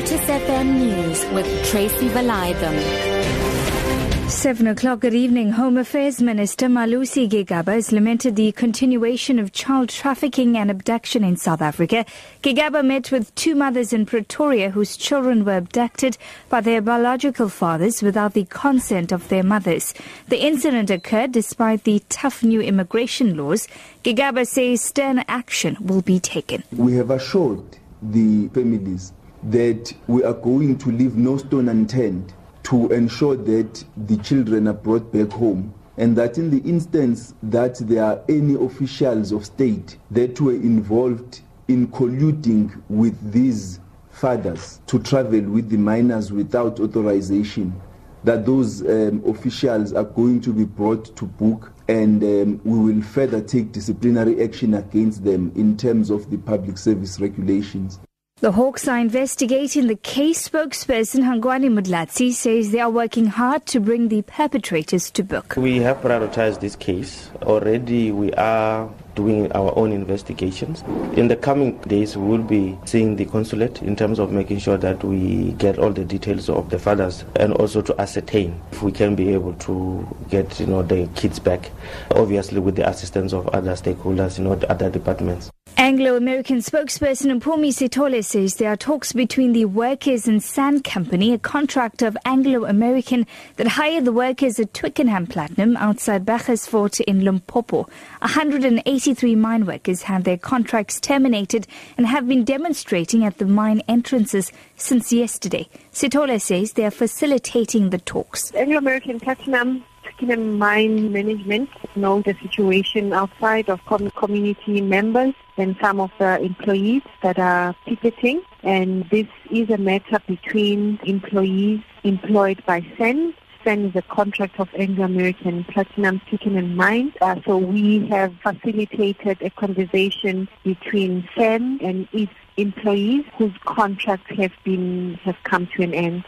Lotus FM News with Tracy Valaydham. Seven o'clock good evening. Home Affairs Minister Malusi Gigaba has lamented the continuation of child trafficking and abduction in South Africa. Gigaba met with two mothers in Pretoria whose children were abducted by their biological fathers without the consent of their mothers. The incident occurred despite the tough new immigration laws. Gigaba says stern action will be taken. We have assured the families that we are going to leave no stone unturned to ensure that the children are brought back home and that in the instance that there are any officials of state that were involved in colluding with these fathers to travel with the minors without authorization that those um, officials are going to be brought to book and um, we will further take disciplinary action against them in terms of the public service regulations. The Hawks are investigating the case. Spokesperson Hangwani Mulaudzi says they are working hard to bring the perpetrators to book. We have prioritized this case. Already we are doing our own investigations. In the coming days, we will be seeing the consulate in terms of making sure that we get all the details of the fathers and also to ascertain if we can be able to get you know the kids back, obviously with the assistance of other stakeholders, you know, other departments. Anglo American spokesperson Mpumi Sithole says there are talks between the workers and Sand Company, a contractor of Anglo American that hired the workers at Twickenham Platinum outside Burgersfort in Limpopo. 183 mine workers had their contracts terminated and have been demonstrating at the mine entrances since yesterday. Sithole says they are facilitating the talks. Anglo American Platinum Mine Management know the situation outside of com- community members and some of the employees that are picketing. And this is a matter between employees employed by SEN. SEN is a contract of Anglo American Platinum Twickenham Mine. Uh, so we have facilitated a conversation between SEN and its employees whose contracts have been have come to an end.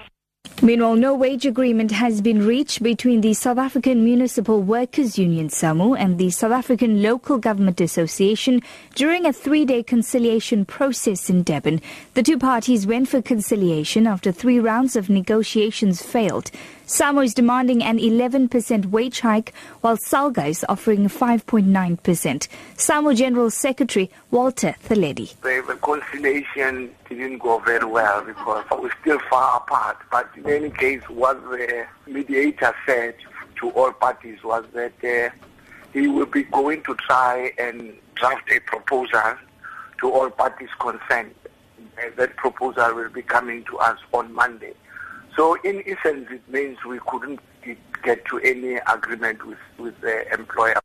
Meanwhile, no wage agreement has been reached between the South African Municipal Workers Union SAMWU and the South African Local Government Association during a three-day conciliation process in Durban. The two parties went for conciliation after three rounds of negotiations failed. SAMWU is demanding an 11% wage hike, while SALGA is offering 5.9%. SAMWU General Secretary Walter Theledi. The conciliation didn't go very well because we're still far apart. But in any case, what the mediator said to all parties was that uh, he will be going to try and draft a proposal to all parties concerned. Uh, that proposal will be coming to us on Monday. So in essence, it means we couldn't get to any agreement with, with the employer.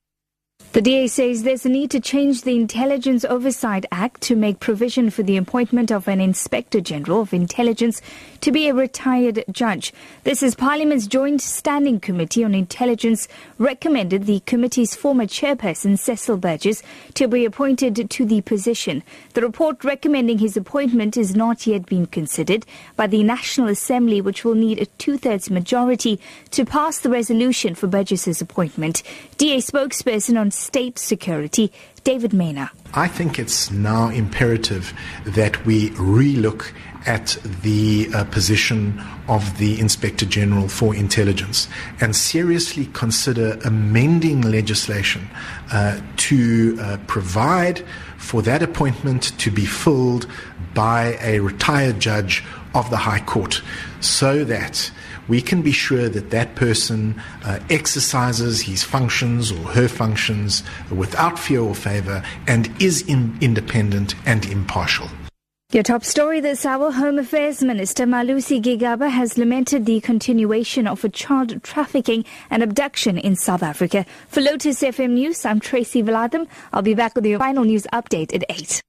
The DA says there's a need to change the Intelligence Oversight Act to make provision for the appointment of an Inspector General of Intelligence to be a retired judge. This is Parliament's Joint Standing Committee on Intelligence recommended the committee's former chairperson, Cecil Burgess, to be appointed to the position. The report recommending his appointment is not yet been considered by the National Assembly, which will need a two-thirds majority to pass the resolution for Burgess's appointment. DA spokesperson on state security, David Maynard. I think it's now imperative that we relook at the uh, position of the Inspector General for Intelligence and seriously consider amending legislation uh, to uh, provide for that appointment to be filled by a retired judge of the High Court so that we can be sure that that person uh, exercises his functions or her functions without fear or favor and is in independent and impartial. Your top story this hour Home Affairs Minister Malusi Gigaba has lamented the continuation of a child trafficking and abduction in South Africa. For Lotus FM News, I'm Tracy Valaydham. I'll be back with your final news update at 8.